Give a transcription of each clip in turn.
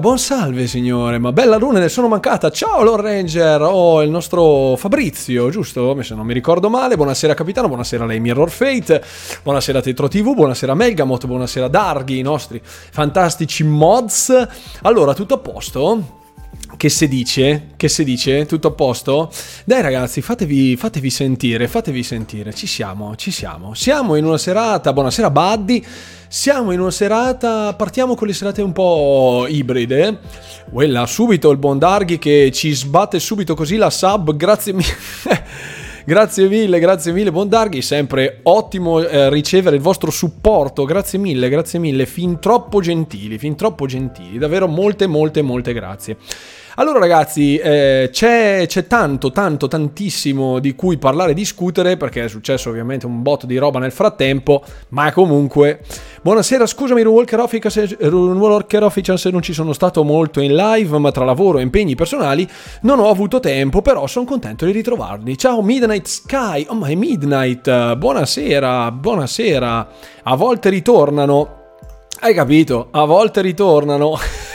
Buon salve signore, ma bella luna ne sono mancata. Ciao Lord Ranger, oh il nostro Fabrizio, giusto? Se non mi ricordo male. Buonasera capitano, buonasera a lei Mirror Fate, buonasera Tetro TV, buonasera Melgamot, buonasera Darghi, i nostri fantastici mods. Allora, tutto a posto? Che si dice? Che si dice? Tutto a posto? Dai ragazzi, fatevi, fatevi sentire, fatevi sentire. Ci siamo, ci siamo. Siamo in una serata, buonasera Buddy. Siamo in una serata, partiamo con le serate un po' ibride. Quella, subito il buon Darghi che ci sbatte subito così la sub, grazie mille. Grazie mille, grazie mille, buon Darghi, sempre ottimo eh, ricevere il vostro supporto, grazie mille, grazie mille, fin troppo gentili, fin troppo gentili, davvero molte, molte, molte grazie. Allora ragazzi, eh, c'è, c'è, tanto, tanto, tantissimo di cui parlare e discutere perché è successo ovviamente un botto di roba nel frattempo, ma comunque... Buonasera, scusami Runwalker Official se non ci sono stato molto in live, ma tra lavoro e impegni personali non ho avuto tempo, però sono contento di ritrovarli. Ciao Midnight Sky, oh my Midnight, buonasera, buonasera, a volte ritornano... Hai capito? A volte ritornano.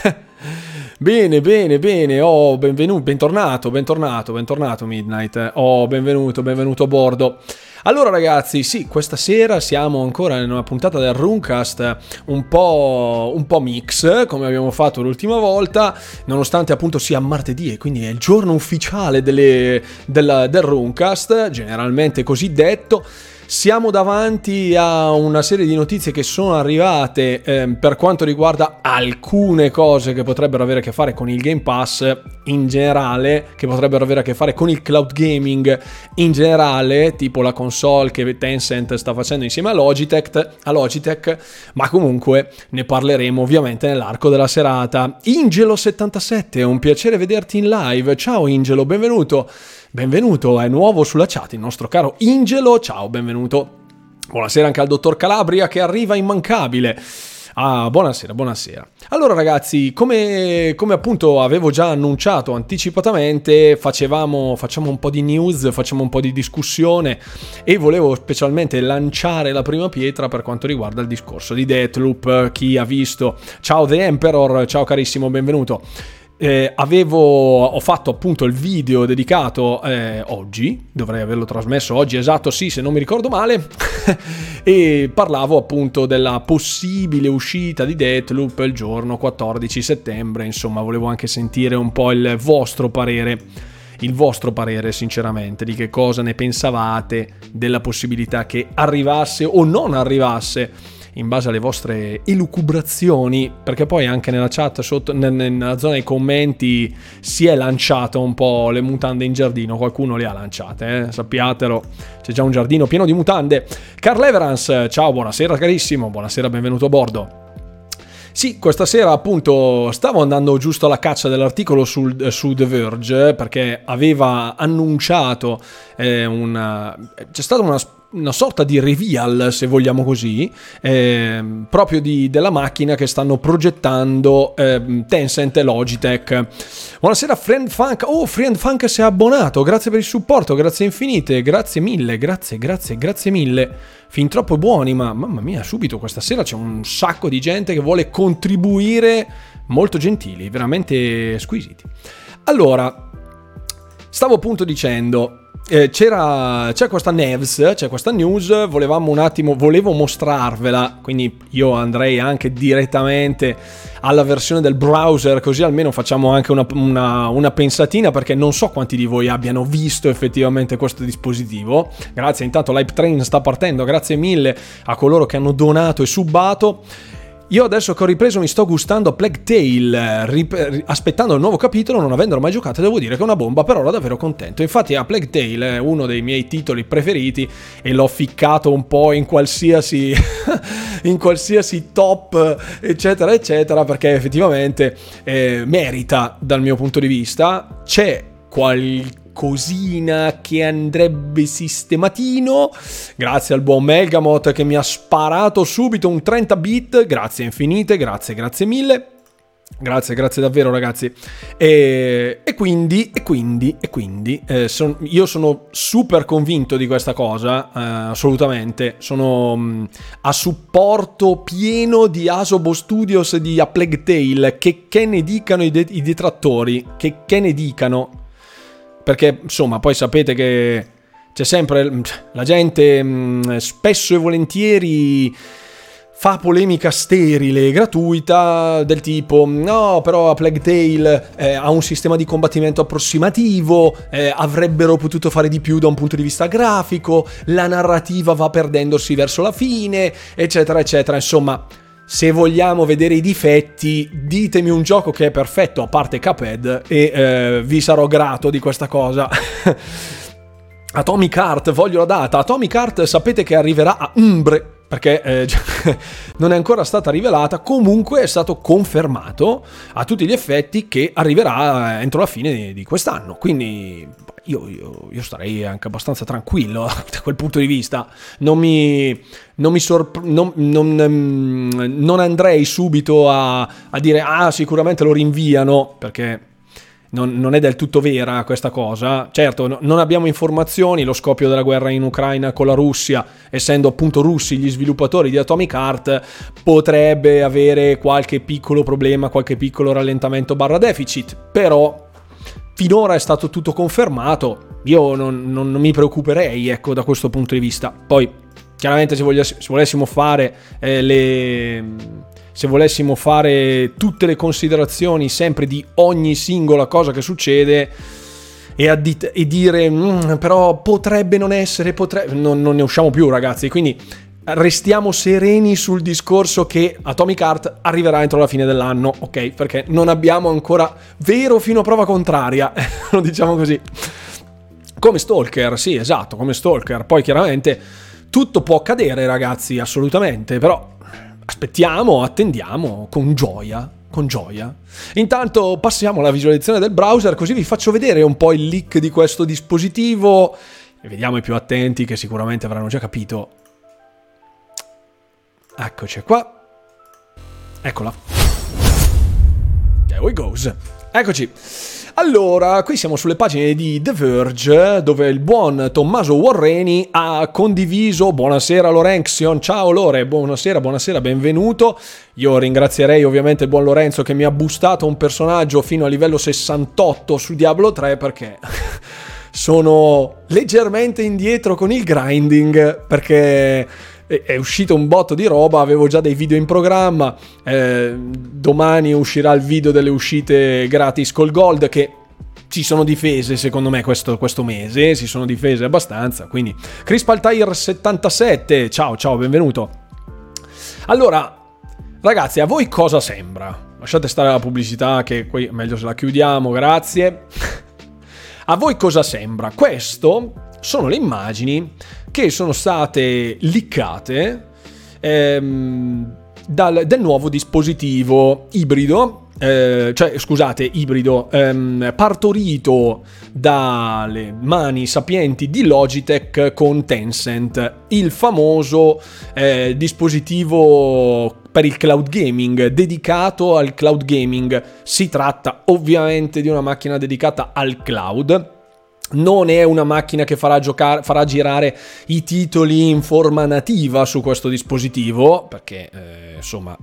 Bene, bene, bene. Oh, benvenuto, bentornato, bentornato, bentornato Midnight. Oh, benvenuto, benvenuto a bordo. Allora ragazzi, sì, questa sera siamo ancora in una puntata del Runecast un po', un po' mix, come abbiamo fatto l'ultima volta, nonostante appunto sia martedì e quindi è il giorno ufficiale delle, della, del Runecast, generalmente così detto. Siamo davanti a una serie di notizie che sono arrivate eh, per quanto riguarda alcune cose che potrebbero avere a che fare con il Game Pass in generale, che potrebbero avere a che fare con il cloud gaming in generale, tipo la console che Tencent sta facendo insieme a Logitech, a Logitech ma comunque ne parleremo ovviamente nell'arco della serata. Ingelo77, è un piacere vederti in live. Ciao Ingelo, benvenuto. Benvenuto, è nuovo sulla chat il nostro caro Ingelo. Ciao, benvenuto. Buonasera anche al dottor Calabria che arriva immancabile. Ah, buonasera, buonasera. Allora ragazzi, come, come, appunto avevo già annunciato anticipatamente, facevamo, facciamo un po' di news, facciamo un po' di discussione e volevo specialmente lanciare la prima pietra per quanto riguarda il discorso di Deathloop. Chi ha visto? Ciao The Emperor, ciao carissimo, benvenuto. Eh, avevo, ho fatto appunto il video dedicato eh, oggi, dovrei averlo trasmesso oggi esatto, sì, se non mi ricordo male, e parlavo appunto della possibile uscita di Deathloop il giorno 14 settembre, insomma volevo anche sentire un po' il vostro parere, il vostro parere sinceramente, di che cosa ne pensavate della possibilità che arrivasse o non arrivasse in base alle vostre elucubrazioni, perché poi anche nella chat, sotto, nella zona dei commenti, si è lanciato un po' le mutande in giardino, qualcuno le ha lanciate, eh? sappiatelo, c'è già un giardino pieno di mutande. Carl Everance, ciao, buonasera carissimo, buonasera, benvenuto a bordo. Sì, questa sera appunto stavo andando giusto alla caccia dell'articolo sul, su The Verge perché aveva annunciato eh, una... c'è stata una una sorta di reveal, se vogliamo così, eh, proprio di, della macchina che stanno progettando eh, Tencent e Logitech. Buonasera Friend Funk, oh Friend Funk si è abbonato, grazie per il supporto, grazie infinite, grazie mille, grazie, grazie, grazie mille. Fin troppo buoni, ma mamma mia, subito questa sera c'è un sacco di gente che vuole contribuire, molto gentili, veramente squisiti. Allora, stavo appunto dicendo, eh, c'era, c'è questa Nevs, c'è questa news, volevamo un attimo, volevo mostrarvela, quindi io andrei anche direttamente alla versione del browser, così almeno facciamo anche una, una, una pensatina, perché non so quanti di voi abbiano visto effettivamente questo dispositivo. Grazie, intanto l'Hype Train sta partendo, grazie mille a coloro che hanno donato e subato. Io adesso che ho ripreso mi sto gustando Plague Tale, rip- aspettando il nuovo capitolo, non avendolo mai giocato, devo dire che è una bomba, però ero davvero contento. Infatti a Plague Tale è uno dei miei titoli preferiti e l'ho ficcato un po' in qualsiasi, in qualsiasi top, eccetera, eccetera, perché effettivamente eh, merita dal mio punto di vista. C'è qualche cosina che andrebbe sistematino. Grazie al buon Melgamot che mi ha sparato subito un 30 bit. Grazie infinite, grazie, grazie mille. Grazie, grazie davvero ragazzi. E, e quindi, e quindi, e quindi, eh, son, io sono super convinto di questa cosa, eh, assolutamente. Sono mh, mm, a supporto pieno di Asobo Studios e di A Plague Tale, che, che ne dicano i, de- i detrattori, che, che ne dicano. Perché, insomma, poi sapete che c'è sempre la gente mm, spesso e volentieri fa polemica sterile e gratuita del tipo no però a Plague Tale eh, ha un sistema di combattimento approssimativo eh, avrebbero potuto fare di più da un punto di vista grafico la narrativa va perdendosi verso la fine eccetera eccetera. Insomma se vogliamo vedere i difetti, ditemi un gioco che è perfetto, a parte Cuphead, e eh, vi sarò grato di questa cosa. Atomic Heart, voglio la data. Atomic Heart sapete che arriverà a Umbre perché eh, non è ancora stata rivelata, comunque è stato confermato a tutti gli effetti che arriverà entro la fine di, quest'anno. Quindi io, io, io, starei anche abbastanza tranquillo da quel punto di vista. Non mi, non, mi sorpre- non, non, non andrei subito a, a dire ah sicuramente lo rinviano perché non, non, è del tutto vera questa cosa. Certo, no, non abbiamo informazioni, lo scoppio della guerra in Ucraina con la Russia, essendo appunto russi gli sviluppatori di Atomic Heart, potrebbe avere qualche piccolo problema, qualche piccolo rallentamento barra deficit, però finora è stato tutto confermato, io non, non, non mi preoccuperei ecco, da questo punto di vista. Poi, chiaramente se, volessimo fare eh, le se volessimo fare tutte le considerazioni sempre di ogni singola cosa che succede e, addit- e dire mm, però potrebbe non essere, potrebbe... Non, non ne usciamo più ragazzi, quindi restiamo sereni sul discorso che Atomic Heart arriverà entro la fine dell'anno, ok? Perché non abbiamo ancora vero fino a prova contraria, lo diciamo così. Come Stalker, sì, esatto, come Stalker. Poi chiaramente tutto può accadere, ragazzi, assolutamente, però aspettiamo, attendiamo con gioia, con gioia. Intanto passiamo alla visualizzazione del browser così vi faccio vedere un po' il leak di questo dispositivo e vediamo i più attenti che sicuramente avranno già capito. Eccoci qua. Eccola. There we goes. Eccoci. Allora, qui siamo sulle pagine di The Verge, dove il buon Tommaso Warreni ha condiviso. Buonasera Lorenzion, ciao Lore, buonasera, buonasera, benvenuto. Io ringrazierei ovviamente il buon Lorenzo che mi ha boostato un personaggio fino a livello 68 su Diablo 3 perché sono leggermente indietro con il grinding perché è uscito un botto di roba, avevo già dei video in programma, eh, domani uscirà il video delle uscite gratis col gold che si sono difese secondo me questo, questo mese, si sono difese abbastanza, quindi Crispal Tire 77, ciao ciao, benvenuto. Allora, ragazzi, a voi cosa sembra? Lasciate stare la pubblicità che qui meglio se la chiudiamo, grazie. A voi cosa sembra? Questo sono le immagini che sono state liccate ehm, dal, nuovo dispositivo ibrido, eh, cioè scusate, ibrido, ehm, partorito dalle mani sapienti di Logitech con Tencent, il famoso eh, dispositivo per il cloud gaming, dedicato al cloud gaming. Si tratta ovviamente di una macchina dedicata al cloud non è una macchina che farà, giocare, farà girare i titoli in forma nativa su questo dispositivo, perché eh, insomma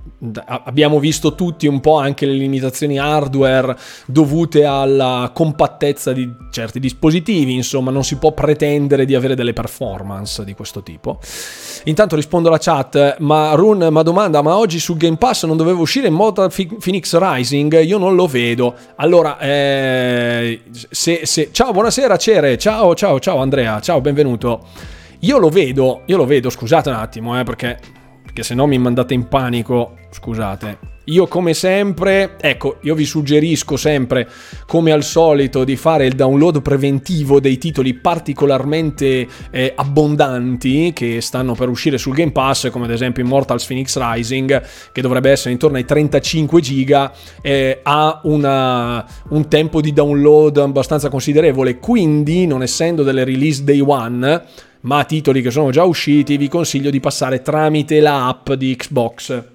abbiamo visto tutti un po' anche le limitazioni hardware dovute alla compattezza di certi dispositivi, insomma non si può pretendere di avere delle performance di questo tipo. Intanto rispondo alla chat, ma Run, ma domanda, ma oggi su Game Pass non doveva uscire Mortal Phoenix Rising? Io non lo vedo. Allora, eh, se, se... ciao, buonasera Cere, ciao, ciao, ciao Andrea, ciao, benvenuto. Io lo vedo, io lo vedo, scusate un attimo, eh, perché, perché se no mi mandate in panico, scusate. Io come sempre, ecco, io vi suggerisco sempre, come al solito, di fare il download preventivo dei titoli particolarmente eh, abbondanti che stanno per uscire sul Game Pass, come ad esempio Immortals Phoenix Rising, che dovrebbe essere intorno ai 35 giga, eh, ha una, un tempo di download abbastanza considerevole, quindi non essendo delle release day one, ma titoli che sono già usciti, vi consiglio di passare tramite la app di Xbox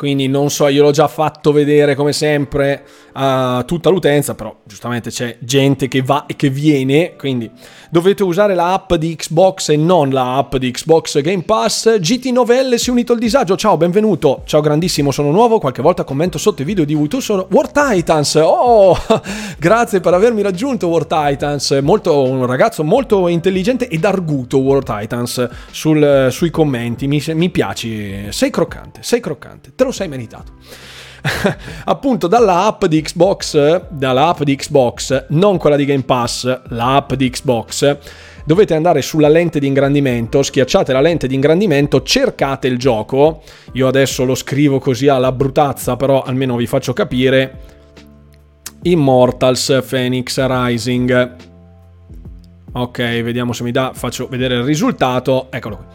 quindi non so, io l'ho già fatto vedere come sempre a tutta l'utenza, però giustamente c'è gente che va e che viene, quindi dovete usare la app di Xbox e non la app di Xbox Game Pass. GT Novelle si è unito al disagio, ciao, benvenuto, ciao grandissimo, sono nuovo, qualche volta commento sotto i video di YouTube sono War Titans, oh, grazie per avermi raggiunto War Titans, molto, un ragazzo molto intelligente ed arguto War Titans sul, sui commenti, mi, mi piaci, sei croccante, sei croccante, te lo sei meritato. appunto dalla app di Xbox, dalla app di Xbox, non quella di Game Pass, la app di Xbox, dovete andare sulla lente di ingrandimento, schiacciate la lente di ingrandimento, cercate il gioco. Io adesso lo scrivo così alla brutazza, però almeno vi faccio capire. Immortals Phoenix Rising. Ok, vediamo se mi dà, faccio vedere il risultato. Eccolo qui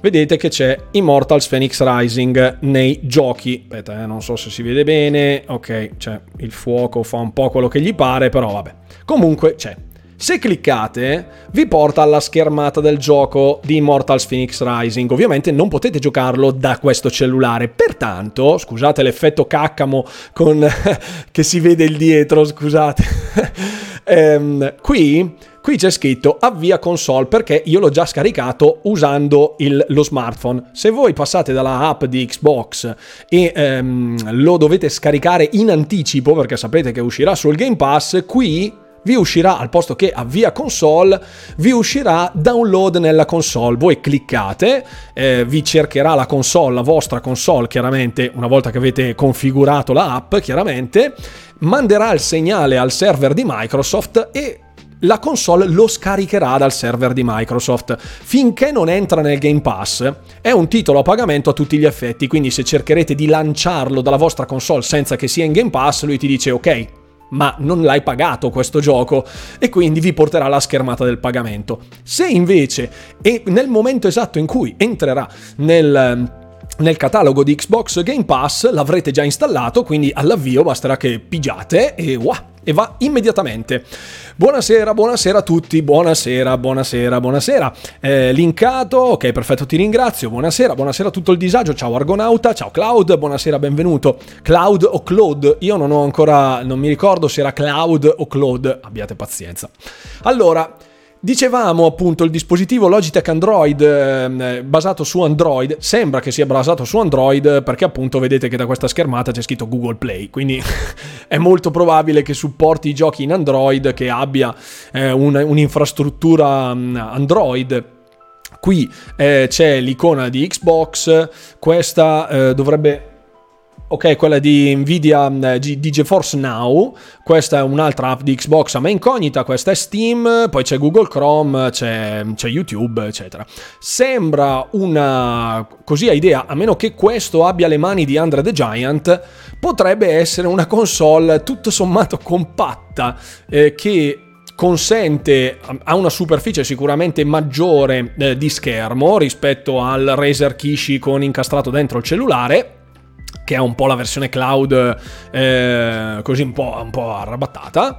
vedete che c'è Immortals Phoenix Rising nei giochi. Aspetta, eh, non so se si vede bene. Ok, c'è il fuoco, fa un po' quello che gli pare, però vabbè. Comunque c'è. Se cliccate, vi porta alla schermata del gioco di Immortals Phoenix Rising. Ovviamente non potete giocarlo da questo cellulare, pertanto, scusate l'effetto caccamo con che si vede il dietro, scusate. ehm, qui Qui c'è scritto avvia console perché io l'ho già scaricato usando il, lo smartphone. Se voi passate dalla app di Xbox e ehm, lo dovete scaricare in anticipo perché sapete che uscirà sul Game Pass, qui vi uscirà al posto che avvia console, vi uscirà download nella console. Voi cliccate, eh, vi cercherà la console, la vostra console, chiaramente, una volta che avete configurato la app, chiaramente, manderà il segnale al server di Microsoft e la console lo scaricherà dal server di Microsoft. Finché non entra nel Game Pass, è un titolo a pagamento a tutti gli effetti, quindi se cercherete di lanciarlo dalla vostra console senza che sia in Game Pass, lui ti dice ok, ma non l'hai pagato questo gioco e quindi vi porterà la schermata del pagamento. Se invece e nel momento esatto in cui entrerà nel nel catalogo di Xbox Game Pass l'avrete già installato, quindi all'avvio basterà che pigiate e wow, e va immediatamente. Buonasera, buonasera a tutti, buonasera, buonasera, buonasera. Eh, linkato, ok, perfetto, ti ringrazio. Buonasera, buonasera a tutto il disagio. Ciao Argonauta, ciao Cloud, buonasera, benvenuto. Cloud o Claude? Io non ho ancora, non mi ricordo se era Cloud o Claude, abbiate pazienza. Allora, Dicevamo appunto il dispositivo Logitech Android eh, basato su Android, sembra che sia basato su Android perché appunto vedete che da questa schermata c'è scritto Google Play, quindi è molto probabile che supporti i giochi in Android, che abbia eh, un, un'infrastruttura mm, Android. Qui eh, c'è l'icona di Xbox, questa eh, dovrebbe Ok, quella di Nvidia eh, di GeForce Now, questa è un'altra app di Xbox a me incognita, questa è Steam, poi c'è Google Chrome, c'è, c'è YouTube, eccetera. Sembra una così a idea, a meno che questo abbia le mani di Andre the Giant, potrebbe essere una console tutto sommato compatta eh, che consente, ha una superficie sicuramente maggiore eh, di schermo rispetto al Razer Kishi con incastrato dentro il cellulare che è un po' la versione cloud eh, così un po', un po' arrabattata.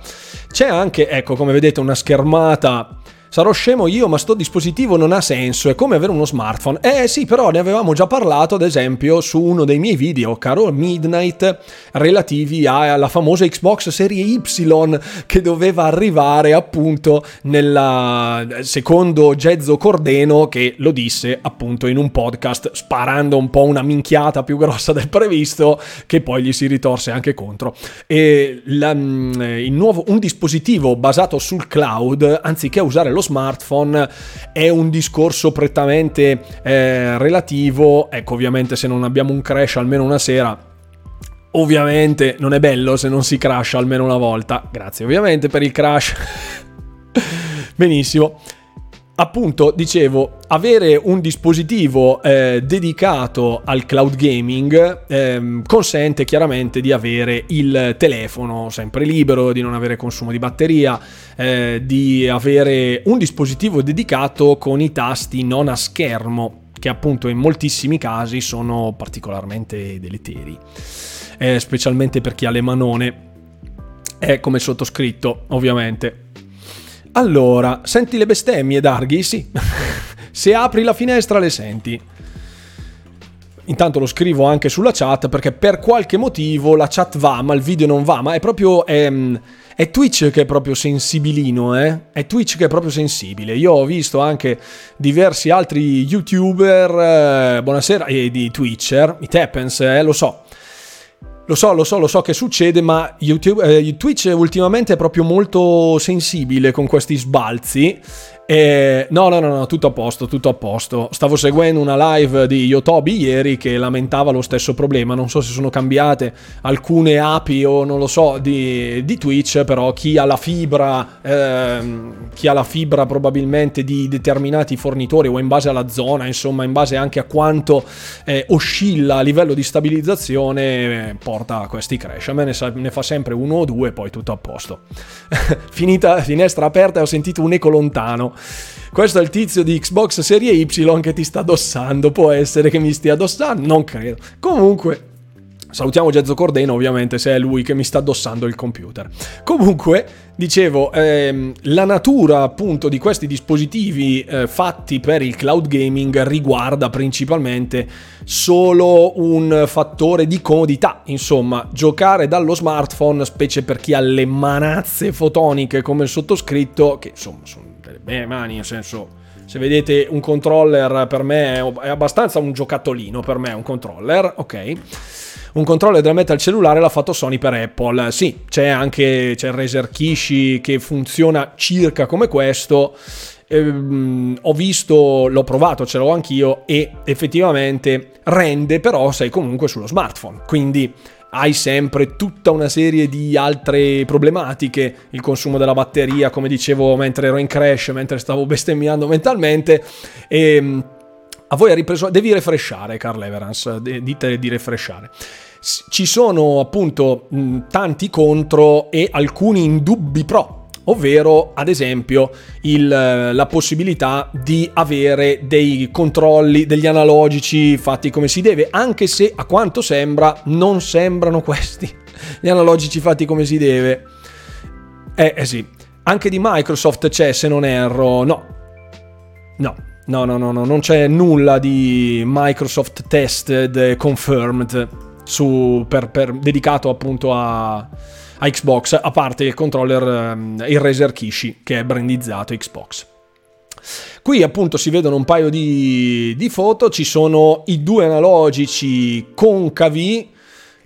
C'è anche, ecco, come vedete, una schermata Sarò scemo io, ma sto dispositivo non ha senso, è come avere uno smartphone. Eh sì, però ne avevamo già parlato, ad esempio, su uno dei miei video, caro Midnight, relativi alla famosa Xbox Serie Y che doveva arrivare appunto nella secondo Gezzo Cordeno che lo disse appunto in un podcast sparando un po' una minchiata più grossa del previsto che poi gli si ritorse anche contro. E la, mm, nuovo un dispositivo basato sul cloud, anziché usare lo lo smartphone è un discorso prettamente eh, relativo, ecco ovviamente se non abbiamo un crash almeno una sera Ovviamente non è bello se non si crasha almeno una volta. Grazie ovviamente per il crash. Benissimo appunto dicevo avere un dispositivo eh, dedicato al cloud gaming eh, consente chiaramente di avere il telefono sempre libero di non avere consumo di batteria eh, di avere un dispositivo dedicato con i tasti non a schermo che appunto in moltissimi casi sono particolarmente deleteri eh, specialmente per chi ha le manone. È come sottoscritto ovviamente allora, senti le bestemmie, Darghi? Sì. Se apri la finestra le senti. intanto lo scrivo anche sulla chat perché per qualche motivo la chat va ma il video non va, ma è proprio... È, è Twitch che è proprio sensibilino, eh? È Twitch che è proprio sensibile. Io ho visto anche diversi altri youtuber, eh, buonasera, e di Twitcher, i Tappens, eh, lo so. Lo so, lo so, lo so che succede, ma YouTube, eh, Twitch ultimamente è proprio molto sensibile con questi sbalzi eh, no, no, no, no, tutto a posto, tutto a posto. Stavo seguendo una live di Yotobi ieri che lamentava lo stesso problema. Non so se sono cambiate alcune api o non lo so di, di Twitch, però chi ha la fibra, ehm, chi ha la fibra probabilmente di determinati fornitori o in base alla zona, insomma, in base anche a quanto eh, oscilla a livello di stabilizzazione, eh, porta a questi crash. A me ne, sa, ne fa sempre uno o due, poi tutto a posto. Finita finestra aperta e ho sentito un eco lontano. Questo è il tizio di Xbox Serie Y che ti sta addossando. Può essere che mi stia addossando? Non credo. Comunque, Salutiamo Gezzo Cordeno, ovviamente, se è lui che mi sta addossando il computer. Comunque, dicevo, ehm, la natura appunto di questi dispositivi eh, fatti per il cloud gaming riguarda principalmente solo un fattore di comodità. Insomma, giocare dallo smartphone, specie per chi ha le manazze fotoniche come il sottoscritto, che insomma sono delle belle mani, nel senso se vedete un controller per me è abbastanza un giocattolino per me un controller ok un controller della metal cellulare l'ha fatto Sony per Apple. Sì, c'è anche c'è il Razer Kishi che funziona circa come questo. Ehm, ho visto, l'ho provato, ce l'ho anch'io e effettivamente rende, però sei comunque sullo smartphone. Quindi hai sempre tutta una serie di altre problematiche, il consumo della batteria, come dicevo mentre ero in crash, mentre stavo bestemmiando mentalmente e ehm, a voi ha ripreso, devi refreshare Carl Everance, dite di refreshare. Ci sono appunto tanti contro e alcuni indubbi pro, ovvero ad esempio il, la possibilità di avere dei controlli, degli analogici fatti come si deve, anche se a quanto sembra non sembrano questi, gli analogici fatti come si deve. Eh, eh sì, anche di Microsoft c'è se non erro, no, no, No, no, no, no, non c'è nulla di Microsoft tested confirmed su, per, per, dedicato appunto a, a, Xbox, a parte il controller, um, il Razer Kishi che è brandizzato Xbox. Qui appunto si vedono un paio di, di foto, ci sono i due analogici concavi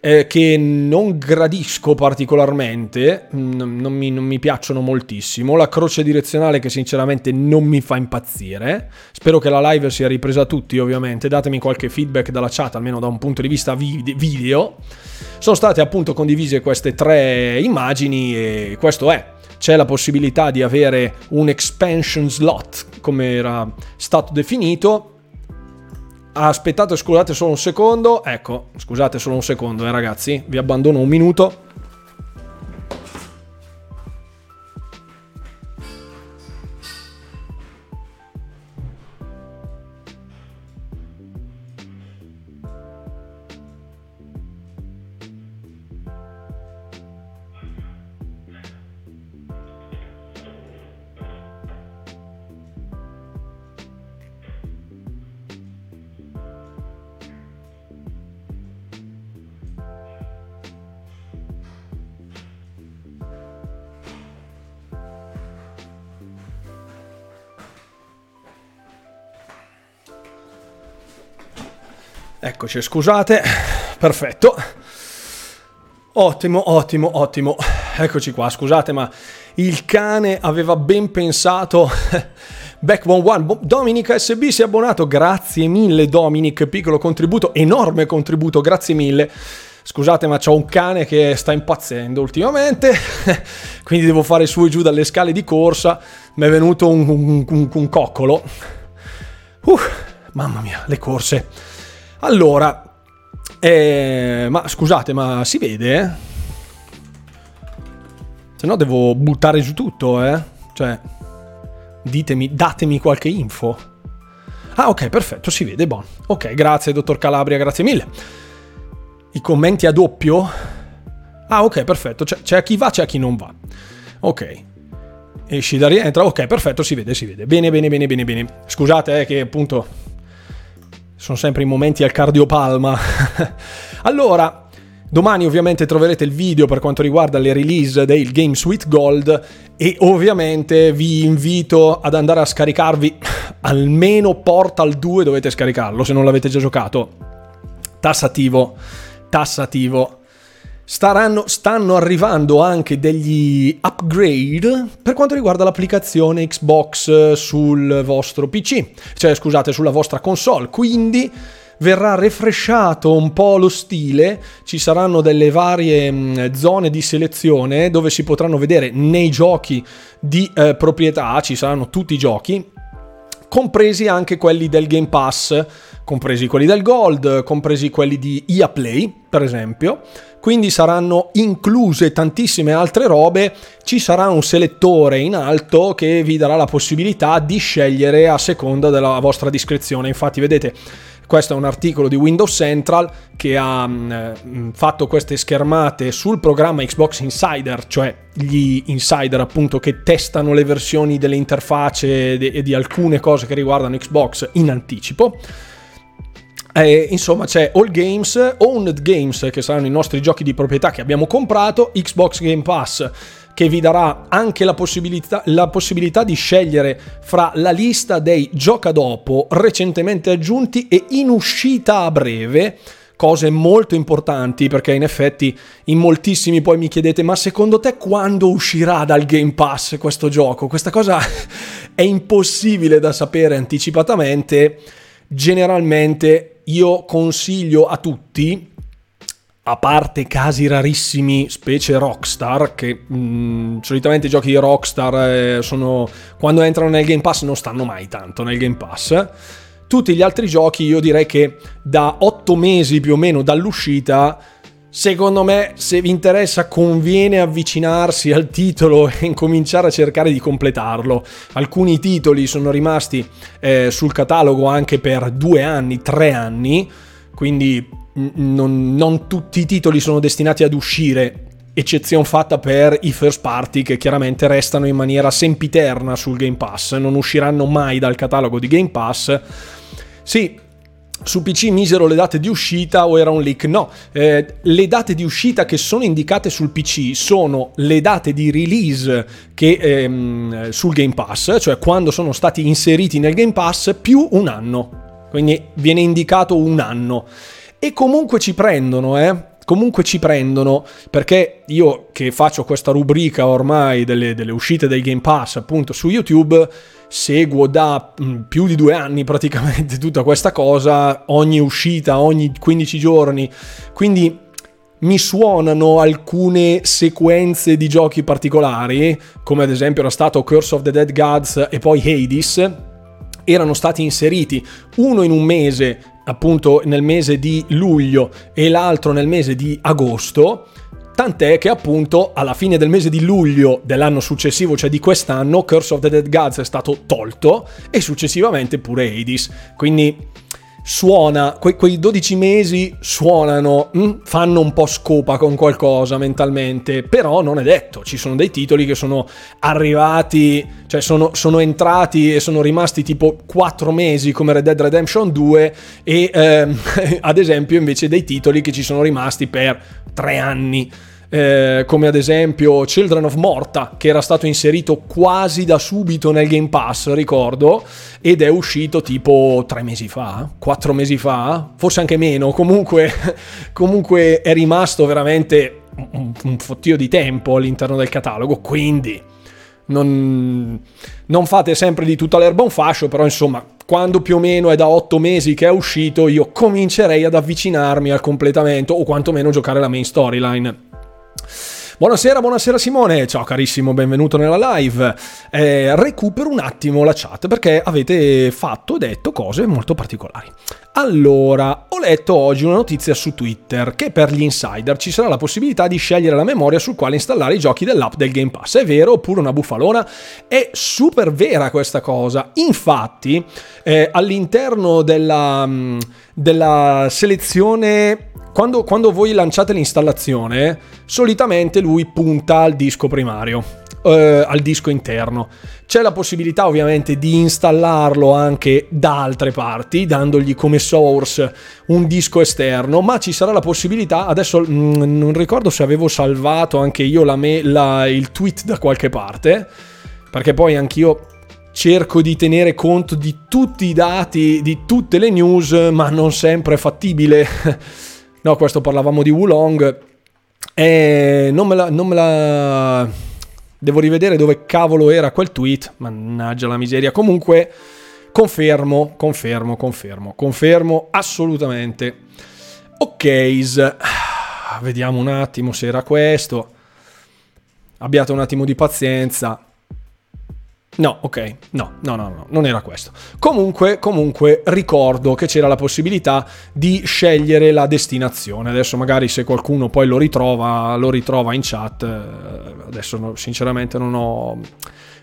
eh, che non gradisco particolarmente, non, non, mi, non, mi, piacciono moltissimo, la croce direzionale che sinceramente non mi fa impazzire, spero che la live sia ripresa a tutti ovviamente, datemi qualche feedback dalla chat, almeno da un punto di vista video. Sono state appunto condivise queste tre immagini e questo è. C'è la possibilità di avere un expansion slot, come era stato definito, Aspettate, scusate solo un secondo. Ecco, scusate solo un secondo, eh, ragazzi. Vi abbandono un minuto. Eccoci, scusate. Perfetto. Ottimo, ottimo, ottimo. Eccoci qua, scusate, ma il cane aveva ben pensato. Backbone One, Dominic SB si è abbonato, grazie mille Dominic, piccolo contributo, enorme contributo, grazie mille. Scusate, ma c'ho un cane che sta impazzendo ultimamente, quindi devo fare su e giù dalle scale di corsa. Mi è venuto un, un, un, un coccolo. Uh, mamma mia, le corse. Allora, eh, ma scusate, ma si vede? Se no devo buttare giù tutto, eh? Cioè, ditemi, datemi qualche info. Ah, ok, perfetto, si vede, buono. Ok, grazie, dottor Calabria, grazie mille. I commenti a doppio? Ah, ok, perfetto. C'è, c'è a chi va, c'è a chi non va. Ok. Esci da rientra. Ok, perfetto, si vede, si vede. Bene, bene, bene, bene, bene. Scusate, eh, che appunto sono sempre i momenti al cardiopalma. allora, Domani ovviamente troverete il video per quanto riguarda le release del Game Suite Gold e ovviamente vi invito ad andare a scaricarvi almeno Portal 2 dovete scaricarlo se non l'avete già giocato. Tassativo, tassativo. Staranno, stanno arrivando anche degli upgrade per quanto riguarda l'applicazione Xbox sul vostro PC, cioè scusate, sulla vostra console. Quindi verrà refresciato un po' lo stile, ci saranno delle varie mh, zone di selezione dove si potranno vedere nei giochi di eh, proprietà, ci saranno tutti i giochi, compresi anche quelli del Game Pass, compresi quelli del Gold, compresi quelli di EA Play, per esempio. Quindi saranno incluse tantissime altre robe, ci sarà un selettore in alto che vi darà la possibilità di scegliere a seconda della vostra discrezione. Infatti, vedete, questo è un articolo di Windows Central che ha mh, mm, fatto queste schermate sul programma Xbox Insider, cioè gli insider appunto che testano le versioni delle interfacce e di alcune cose che riguardano Xbox in anticipo. Eh, insomma, c'è All Games, Owned Games, che saranno i nostri giochi di proprietà che abbiamo comprato, Xbox Game Pass che vi darà anche la possibilità, la possibilità di scegliere fra la lista dei gioca dopo recentemente aggiunti e in uscita a breve cose molto importanti perché in effetti in moltissimi poi mi chiedete ma secondo te quando uscirà dal Game Pass questo gioco? Questa cosa è impossibile da sapere anticipatamente. Generalmente io consiglio a tutti a parte casi rarissimi, specie Rockstar, che mh, mm, solitamente i giochi di Rockstar eh, sono, quando entrano nel Game Pass non stanno mai tanto nel Game Pass. Tutti gli altri giochi io direi che da 8 mesi più o meno dall'uscita, secondo me se vi interessa conviene avvicinarsi al titolo e incominciare a cercare di completarlo. Alcuni titoli sono rimasti eh, sul catalogo anche per due anni, tre anni, quindi non, non tutti i titoli sono destinati ad uscire eccezione fatta per i first party che chiaramente restano in maniera sempiterna sul Game Pass, non usciranno mai dal catalogo di Game Pass. Sì, su PC misero le date di uscita o era un leak? No, eh, le date di uscita che sono indicate sul PC sono le date di release che, ehm, sul Game Pass, cioè quando sono stati inseriti nel Game Pass più un anno. Quindi viene indicato un anno. E comunque ci prendono, eh? Comunque ci prendono perché io che faccio questa rubrica ormai delle, delle uscite del Game Pass appunto su YouTube seguo da mm, più di due anni praticamente tutta questa cosa, ogni uscita, ogni 15 giorni. Quindi mi suonano alcune sequenze di giochi particolari, come ad esempio era stato Curse of the Dead Gods e poi Hades, erano stati inseriti uno in un mese appunto nel mese di luglio e l'altro nel mese di agosto. Tant'è che appunto alla fine del mese di luglio dell'anno successivo, cioè di quest'anno, Curse of the Dead Gods è stato tolto e successivamente pure Hades. Quindi suona, que- quei 12 mesi suonano, mh, mm, fanno un po' scopa con qualcosa mentalmente, però non è detto, ci sono dei titoli che sono arrivati, cioè sono, sono entrati e sono rimasti tipo 4 mesi come Red Dead Redemption 2 e ehm, ad esempio invece dei titoli che ci sono rimasti per 3 anni eh, come ad esempio Children of Morta, che era stato inserito quasi da subito nel Game Pass, ricordo, ed è uscito tipo tre mesi fa, quattro mesi fa, forse anche meno, comunque, comunque è rimasto veramente un, un fottio di tempo all'interno del catalogo, quindi... Non, non, fate sempre di tutta l'erba un fascio, però insomma, quando più o meno è da otto mesi che è uscito, io comincerei ad avvicinarmi al completamento o quantomeno giocare la main storyline. Buonasera, buonasera Simone, ciao carissimo, benvenuto nella live. Eh, recupero un attimo la chat perché avete fatto e detto cose molto particolari. Allora, ho letto oggi una notizia su Twitter che per gli insider ci sarà la possibilità di scegliere la memoria sul quale installare i giochi dell'app del Game Pass. È vero oppure una bufalona? È super vera questa cosa. Infatti, eh, all'interno della, mm, della selezione quando, quando voi lanciate l'installazione, solitamente lui punta al disco primario eh, al disco interno. C'è la possibilità ovviamente di installarlo anche da altre parti, dandogli come source un disco esterno, ma ci sarà la possibilità, adesso mh, mm, non ricordo se avevo salvato anche io la me, la, il tweet da qualche parte, perché poi anch'io cerco di tenere conto di tutti i dati, di tutte le news, ma non sempre è fattibile. no, questo parlavamo di Wulong. E non me la, non me la Devo rivedere dove cavolo era quel tweet. Mannaggia la miseria. Comunque, confermo, confermo, confermo, confermo assolutamente. Ok, vediamo un attimo se era questo. Abbiate un attimo di pazienza. No, ok, no, no, no, no, non era questo. Comunque, comunque ricordo che c'era la possibilità di scegliere la destinazione. Adesso magari se qualcuno poi lo ritrova, lo ritrova in chat. Eh, adesso sinceramente non ho,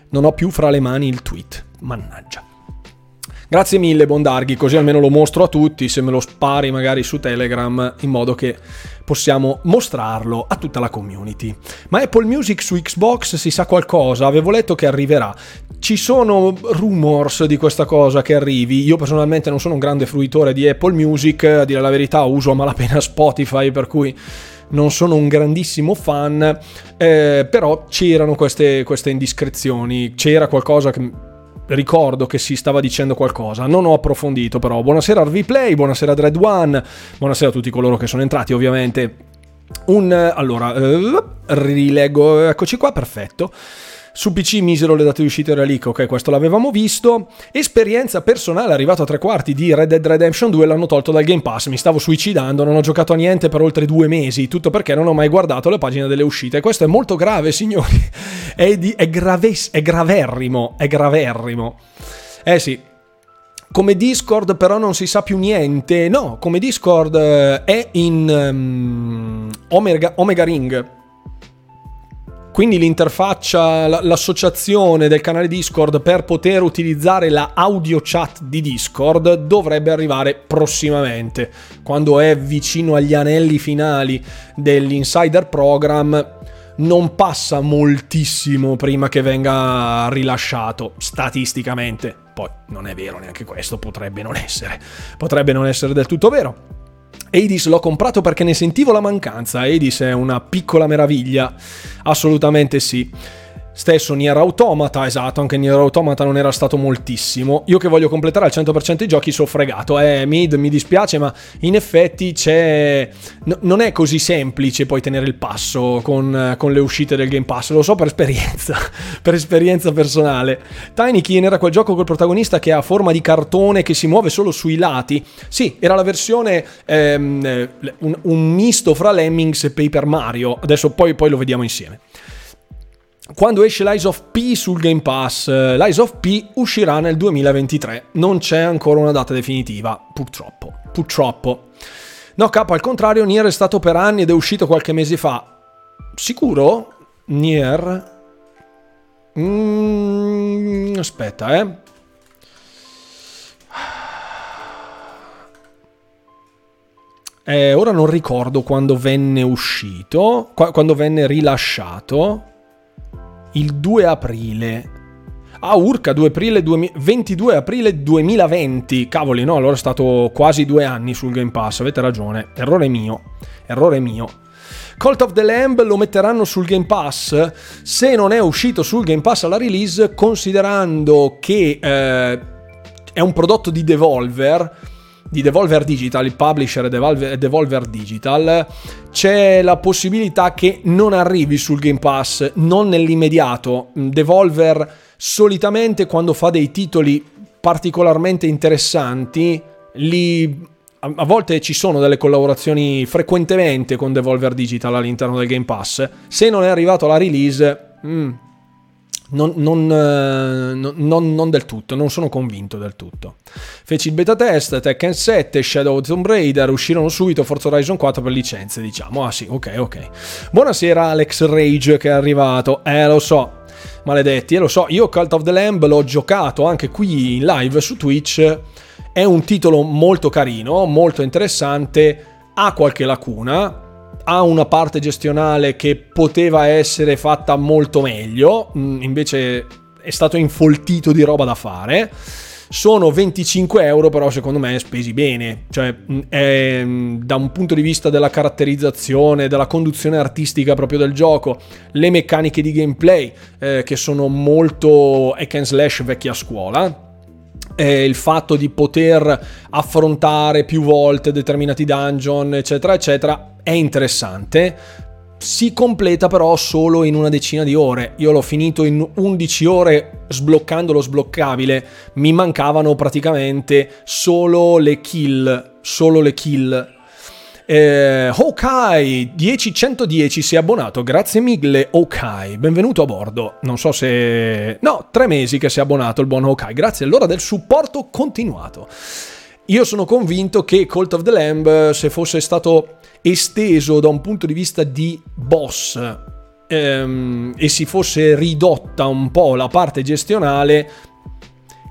non ho più fra le mani il tweet. Mannaggia. Grazie mille Bondarghi, così almeno lo mostro a tutti, se me lo spari magari su Telegram in modo che possiamo mostrarlo a tutta la community. Ma Apple Music su Xbox si sa qualcosa? Avevo letto che arriverà. Ci sono rumors di questa cosa che arrivi. Io personalmente non sono un grande fruitore di Apple Music, a dire la verità uso a malapena Spotify, per cui non sono un grandissimo fan, eh, però c'erano queste, queste indiscrezioni, c'era qualcosa che ricordo che si stava dicendo qualcosa, non ho approfondito però. Buonasera RVPlay, buonasera Dread One, buonasera a tutti coloro che sono entrati ovviamente. Un, allora, eh, rileggo, eccoci qua, perfetto. Su PC misero le date di uscita era leak, ok, questo l'avevamo visto. Esperienza personale, arrivato a tre quarti di Red Dead Redemption 2, l'hanno tolto dal Game Pass. Mi stavo suicidando, non ho giocato a niente per oltre due mesi, tutto perché non ho mai guardato le pagine delle uscite. Questo è molto grave, signori. È, di, è, graves, è graverrimo, è graverrimo. Eh sì, come Discord però non si sa più niente. No, come Discord eh, è in um, Omega, Omega Ring. Quindi l'interfaccia, l'associazione del canale Discord per poter utilizzare la audio chat di Discord dovrebbe arrivare prossimamente, quando è vicino agli anelli finali dell'insider program. Non passa moltissimo prima che venga rilasciato statisticamente. Poi non è vero neanche questo, potrebbe non essere. Potrebbe non essere del tutto vero. Hades l'ho comprato perché ne sentivo la mancanza. Hades è una piccola meraviglia, assolutamente sì. Stesso Nier Automata, esatto, anche Nier Automata non era stato moltissimo. Io che voglio completare al 100% i giochi sono fregato. Eh, Mid, mi dispiace, ma in effetti c'è... No, non è così semplice poi tenere il passo con, con, le uscite del Game Pass. Lo so per esperienza, per esperienza personale. Tiny Kin era quel gioco col protagonista che ha forma di cartone che si muove solo sui lati. Sì, era la versione, ehm, un, un, misto fra Lemmings e Paper Mario. Adesso poi, poi lo vediamo insieme quando esce l'Eyes of P sul Game Pass, eh, l'Eyes of P uscirà nel 2023. Non c'è ancora una data definitiva, purtroppo. Purtroppo. No, capo, al contrario, Nier è stato per anni ed è uscito qualche mese fa. Sicuro? Nier? Mm, aspetta, eh. eh. Ora non ricordo quando venne uscito, quando venne rilasciato il 2 aprile. Ah, urca, 2 aprile 2000, 22 aprile 2020. Cavoli, no, allora è stato quasi due anni sul Game Pass, avete ragione. Errore mio. Errore mio. Cult of the Lamb lo metteranno sul Game Pass se non è uscito sul Game Pass alla release, considerando che eh, è un prodotto di Devolver di Devolver Digital, il publisher Devolver, Devolver Digital, c'è la possibilità che non arrivi sul Game Pass, non nell'immediato. Devolver solitamente quando fa dei titoli particolarmente interessanti, li a volte ci sono delle collaborazioni frequentemente con Devolver Digital all'interno del Game Pass. Se non è arrivato la release, mm, non, non, eh, non, non, del tutto, non sono convinto del tutto. Feci il beta test, Tekken 7, Shadow of Tomb Raider, uscirono subito Forza Horizon 4 per licenze, diciamo. Ah sì, ok, ok. Buonasera Alex Rage che è arrivato. Eh, lo so, maledetti, eh, lo so. Io Cult of the Lamb l'ho giocato anche qui in live su Twitch. È un titolo molto carino, molto interessante ha qualche lacuna, ha una parte gestionale che poteva essere fatta molto meglio, mm, invece è stato infoltito di roba da fare. Sono 25 euro, però secondo me spesi bene. Cioè, mm, è, mm, da un punto di vista della caratterizzazione, della conduzione artistica proprio del gioco, le meccaniche di gameplay, eh, che sono molto hack and slash vecchia scuola eh, il fatto di poter affrontare più volte determinati dungeon, eccetera, eccetera, è interessante. Si completa però solo in una decina di ore. Io l'ho finito in 11 ore sbloccando lo sbloccabile. Mi mancavano praticamente solo le kill. Solo le kill eh, Hawkeye 10110 si è abbonato, grazie mille Hawkeye, benvenuto a bordo. Non so se... No, tre mesi che si è abbonato il buon Hawkeye, grazie allora del supporto continuato. Io sono convinto che Cult of the Lamb, se fosse stato esteso da un punto di vista di boss ehm, e si fosse ridotta un po' la parte gestionale,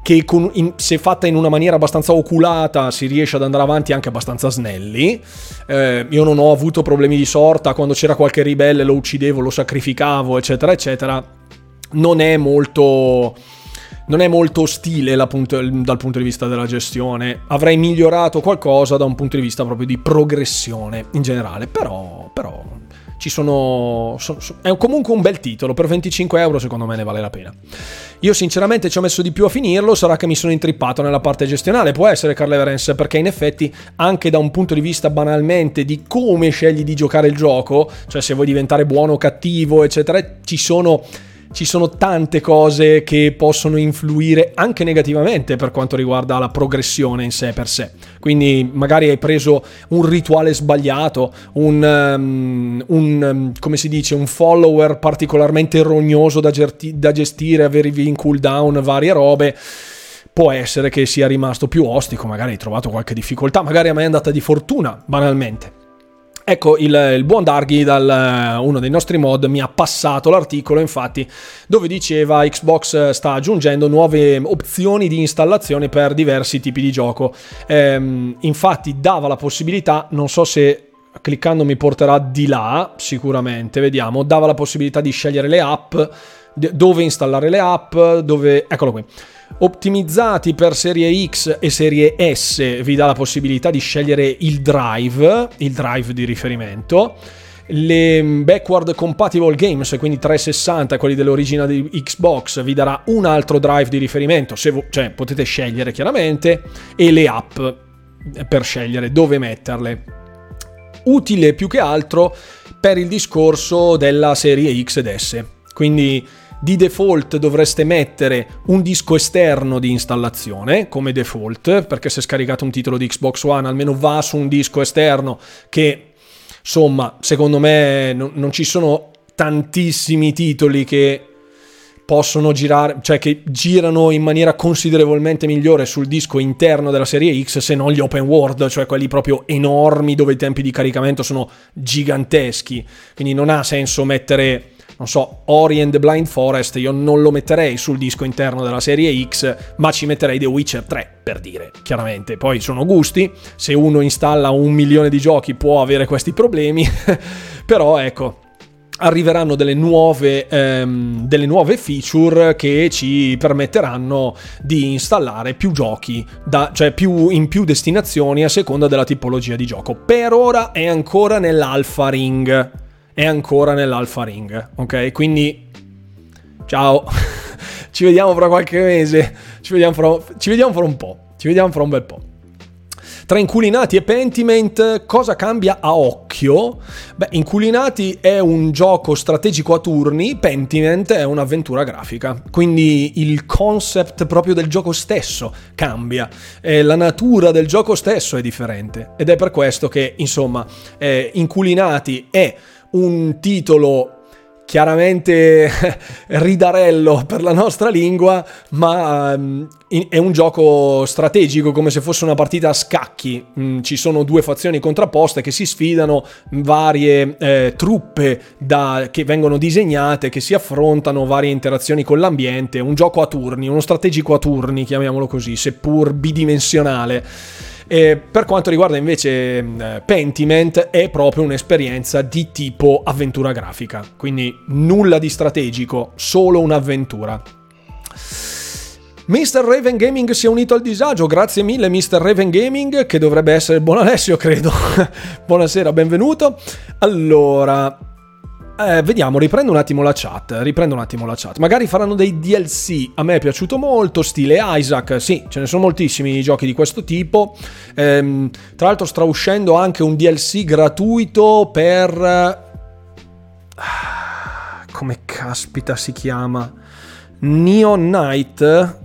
che con, in, se fatta in una maniera abbastanza oculata si riesce ad andare avanti anche abbastanza snelli. Eh, io non ho avuto problemi di sorta, quando c'era qualche ribelle lo uccidevo, lo sacrificavo, eccetera, eccetera. Non è molto non è molto ostile dal punto di vista della gestione. Avrei migliorato qualcosa da un punto di vista proprio di progressione in generale, però, però sono, so, so, è comunque un bel titolo, per 25 euro secondo me ne vale la pena. Io sinceramente ci ho messo di più a finirlo, sarà che mi sono intrippato nella parte gestionale, può essere Carl Everens, perché in effetti anche da un punto di vista banalmente di come scegli di giocare il gioco, cioè se vuoi diventare buono o cattivo, eccetera, ci sono ci sono tante cose che possono influire anche negativamente per quanto riguarda la progressione in sé per sé. Quindi magari hai preso un rituale sbagliato, un, um, un um, come si dice, un follower particolarmente rognoso da, gerti- da gestire, avevi in cooldown varie robe può essere che sia rimasto più ostico, magari hai trovato qualche difficoltà, magari a me è andata di fortuna, banalmente. Ecco, il, il, buon Darghi, dal, uno dei nostri mod, mi ha passato l'articolo, infatti, dove diceva Xbox sta aggiungendo nuove opzioni di installazione per diversi tipi di gioco. Ehm, infatti dava la possibilità, non so se cliccando mi porterà di là, sicuramente, vediamo, dava la possibilità di scegliere le app, dove installare le app, dove... Eccolo qui ottimizzati per serie X e serie S vi dà la possibilità di scegliere il drive, il drive di riferimento. Le backward compatible games, quindi 360, quelli dell'origine di Xbox, vi darà un altro drive di riferimento, vo- cioè potete scegliere chiaramente, e le app per scegliere dove metterle. Utile più che altro per il discorso della serie X ed S. Quindi di default dovreste mettere un disco esterno di installazione come default, perché se scaricate un titolo di Xbox One almeno va su un disco esterno che insomma secondo me non, ci sono tantissimi titoli che possono girare, cioè che girano in maniera considerevolmente migliore sul disco interno della serie X se non gli open world, cioè quelli proprio enormi dove i tempi di caricamento sono giganteschi. Quindi non ha senso mettere non so, Ori and the Blind Forest, io non lo metterei sul disco interno della serie X, ma ci metterei The Witcher 3, per dire, chiaramente. Poi sono gusti, se uno installa un milione di giochi può avere questi problemi, però ecco, arriveranno delle nuove, ehm, delle nuove, feature che ci permetteranno di installare più giochi, da, cioè più, in più destinazioni a seconda della tipologia di gioco. Per ora è ancora nell'alpha ring è ancora nell'Alpha Ring, ok? Quindi ciao, ci vediamo fra qualche mese, ci vediamo fra, ci vediamo fra un po', ci vediamo fra un bel po'. Tra Inculinati e Pentiment cosa cambia a occhio? Beh, Inculinati è un gioco strategico a turni, Pentiment è un'avventura grafica, quindi il concept proprio del gioco stesso cambia, e la natura del gioco stesso è differente ed è per questo che, insomma, eh, Inculinati è un titolo chiaramente ridarello per la nostra lingua, ma um, è un gioco strategico come se fosse una partita a scacchi. Mm, ci sono due fazioni contrapposte che si sfidano, varie eh, truppe da, che vengono disegnate, che si affrontano, varie interazioni con l'ambiente, un gioco a turni, uno strategico a turni, chiamiamolo così, seppur bidimensionale. E per quanto riguarda invece Pentiment è proprio un'esperienza di tipo avventura grafica, quindi nulla di strategico, solo un'avventura. Mr. Raven Gaming si è unito al disagio, grazie mille Mr. Raven Gaming, che dovrebbe essere buon Alessio, credo. Buonasera, benvenuto. Allora, eh, vediamo, riprendo un attimo la chat, riprendo un attimo la chat. Magari faranno dei DLC, a me è piaciuto molto, stile Isaac, sì, ce ne sono moltissimi giochi di questo tipo. Ehm, tra l'altro sta uscendo anche un DLC gratuito per... Ah, come caspita si chiama? Neon Knight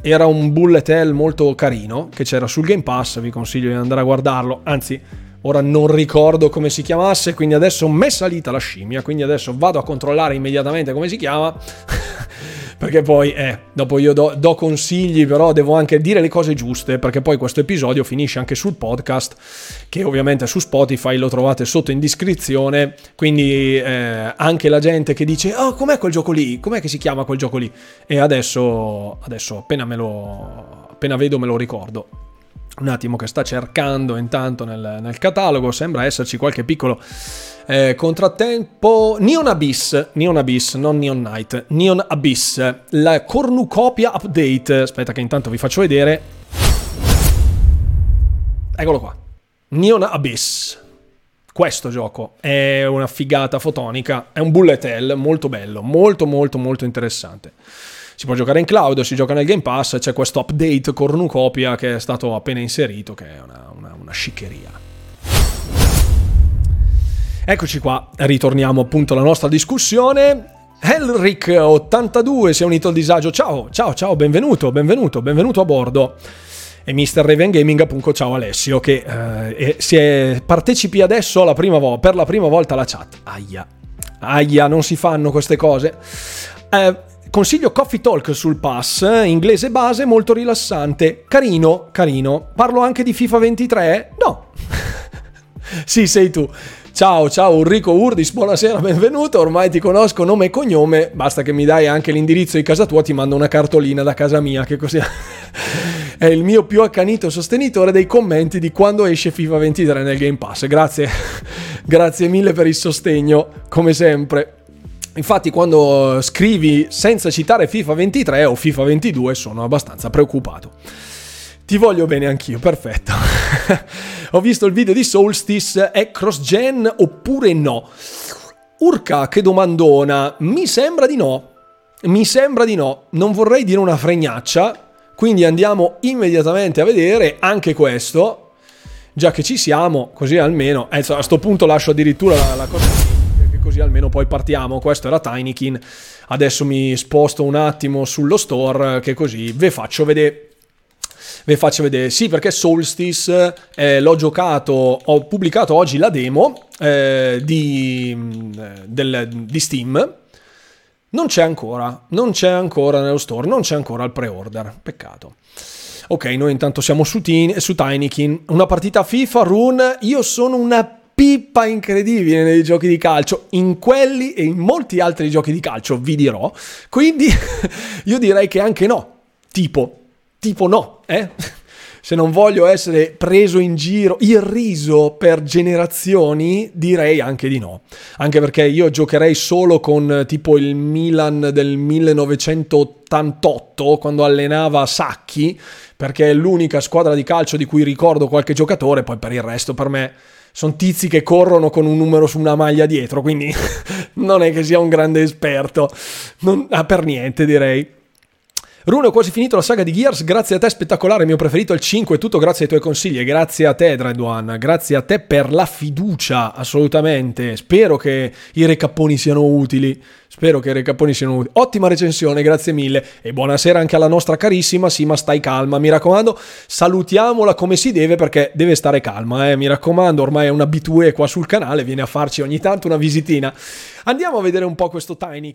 era un bullet hell molto carino che c'era sul Game Pass, vi consiglio di andare a guardarlo, anzi ora non ricordo come si chiamasse, quindi adesso mi è salita la scimmia, quindi adesso vado a controllare immediatamente come si chiama. perché poi, eh, dopo io do, do, consigli, però devo anche dire le cose giuste, perché poi questo episodio finisce anche sul podcast, che ovviamente su Spotify lo trovate sotto in descrizione, quindi eh, anche la gente che dice, oh, com'è quel gioco lì? Com'è che si chiama quel gioco lì? E adesso, adesso appena me lo, appena vedo me lo ricordo un attimo che sta cercando intanto nel, nel catalogo, sembra esserci qualche piccolo eh, contrattempo. Neon Abyss, Neon Abyss, non Neon Knight, Neon Abyss, la cornucopia update. Aspetta che intanto vi faccio vedere. Eccolo qua. Neon Abyss. Questo gioco è una figata fotonica, è un bullet hell molto bello, molto molto molto interessante si può giocare in cloud, si gioca nel Game Pass, c'è questo update cornucopia che è stato appena inserito, che è una, una, una sciccheria. Eccoci qua, ritorniamo appunto alla nostra discussione. Elric82 si è unito al disagio. Ciao, ciao, ciao, benvenuto, benvenuto, benvenuto a bordo. E Mr. Raven Gaming, appunto, ciao Alessio, che eh, si è, partecipi adesso la vo- per la prima volta alla chat. Aia, aia, non si fanno queste cose. Eh, Consiglio Coffee Talk sul pass, inglese base, molto rilassante. Carino, carino. Parlo anche di FIFA 23? No. sì, sei tu. Ciao, ciao Ulrico Urdis, buonasera, benvenuto. Ormai ti conosco nome e cognome, basta che mi dai anche l'indirizzo di casa tua, ti mando una cartolina da casa mia, che così è il mio più accanito sostenitore dei commenti di quando esce FIFA 23 nel Game Pass. Grazie, grazie mille per il sostegno, come sempre. Infatti quando scrivi senza citare FIFA 23 o FIFA 22 sono abbastanza preoccupato. Ti voglio bene anch'io, perfetto. Ho visto il video di Solstice, è cross-gen oppure no? Urca, che domandona. Mi sembra di no. Mi sembra di no. Non vorrei dire una fregnaccia, quindi andiamo immediatamente a vedere anche questo. Già che ci siamo, così almeno... Eh, a questo punto lascio addirittura la, la cosa così almeno poi partiamo. Questo era Tinykin. Adesso mi sposto un attimo sullo store, che così ve faccio vedere. Vi faccio vedere, sì, perché Solstice eh, l'ho giocato, ho pubblicato oggi la demo eh, di, del, di Steam. Non c'è ancora, non c'è ancora nello store, non c'è ancora il pre-order. Peccato. Ok, noi intanto siamo su, su Tinykin. Una partita FIFA, Rune. Io sono una pippa incredibile nei giochi di calcio, in quelli e in molti altri giochi di calcio, vi dirò. Quindi io direi che anche no. Tipo, tipo no, eh? Se non voglio essere preso in giro, irriso per generazioni, direi anche di no. Anche perché io giocherei solo con tipo il Milan del 1988, quando allenava Sacchi, perché è l'unica squadra di calcio di cui ricordo qualche giocatore, poi per il resto per me sono tizi che corrono con un numero su una maglia dietro, quindi non è che sia un grande esperto, non, ah, per niente direi. Rune, ho quasi finito la saga di Gears, grazie a te, spettacolare, mio preferito il 5, tutto grazie ai tuoi consigli grazie a te, Dread grazie a te per la fiducia, assolutamente. Spero che i recapponi siano utili. Spero che i recapponi siano utili. Ottima recensione, grazie mille. E buonasera anche alla nostra carissima Sima, stai calma. Mi raccomando, salutiamola come si deve perché deve stare calma. Eh? Mi raccomando, ormai è un abitué qua sul canale, viene a farci ogni tanto una visitina. Andiamo a vedere un po' questo Tiny.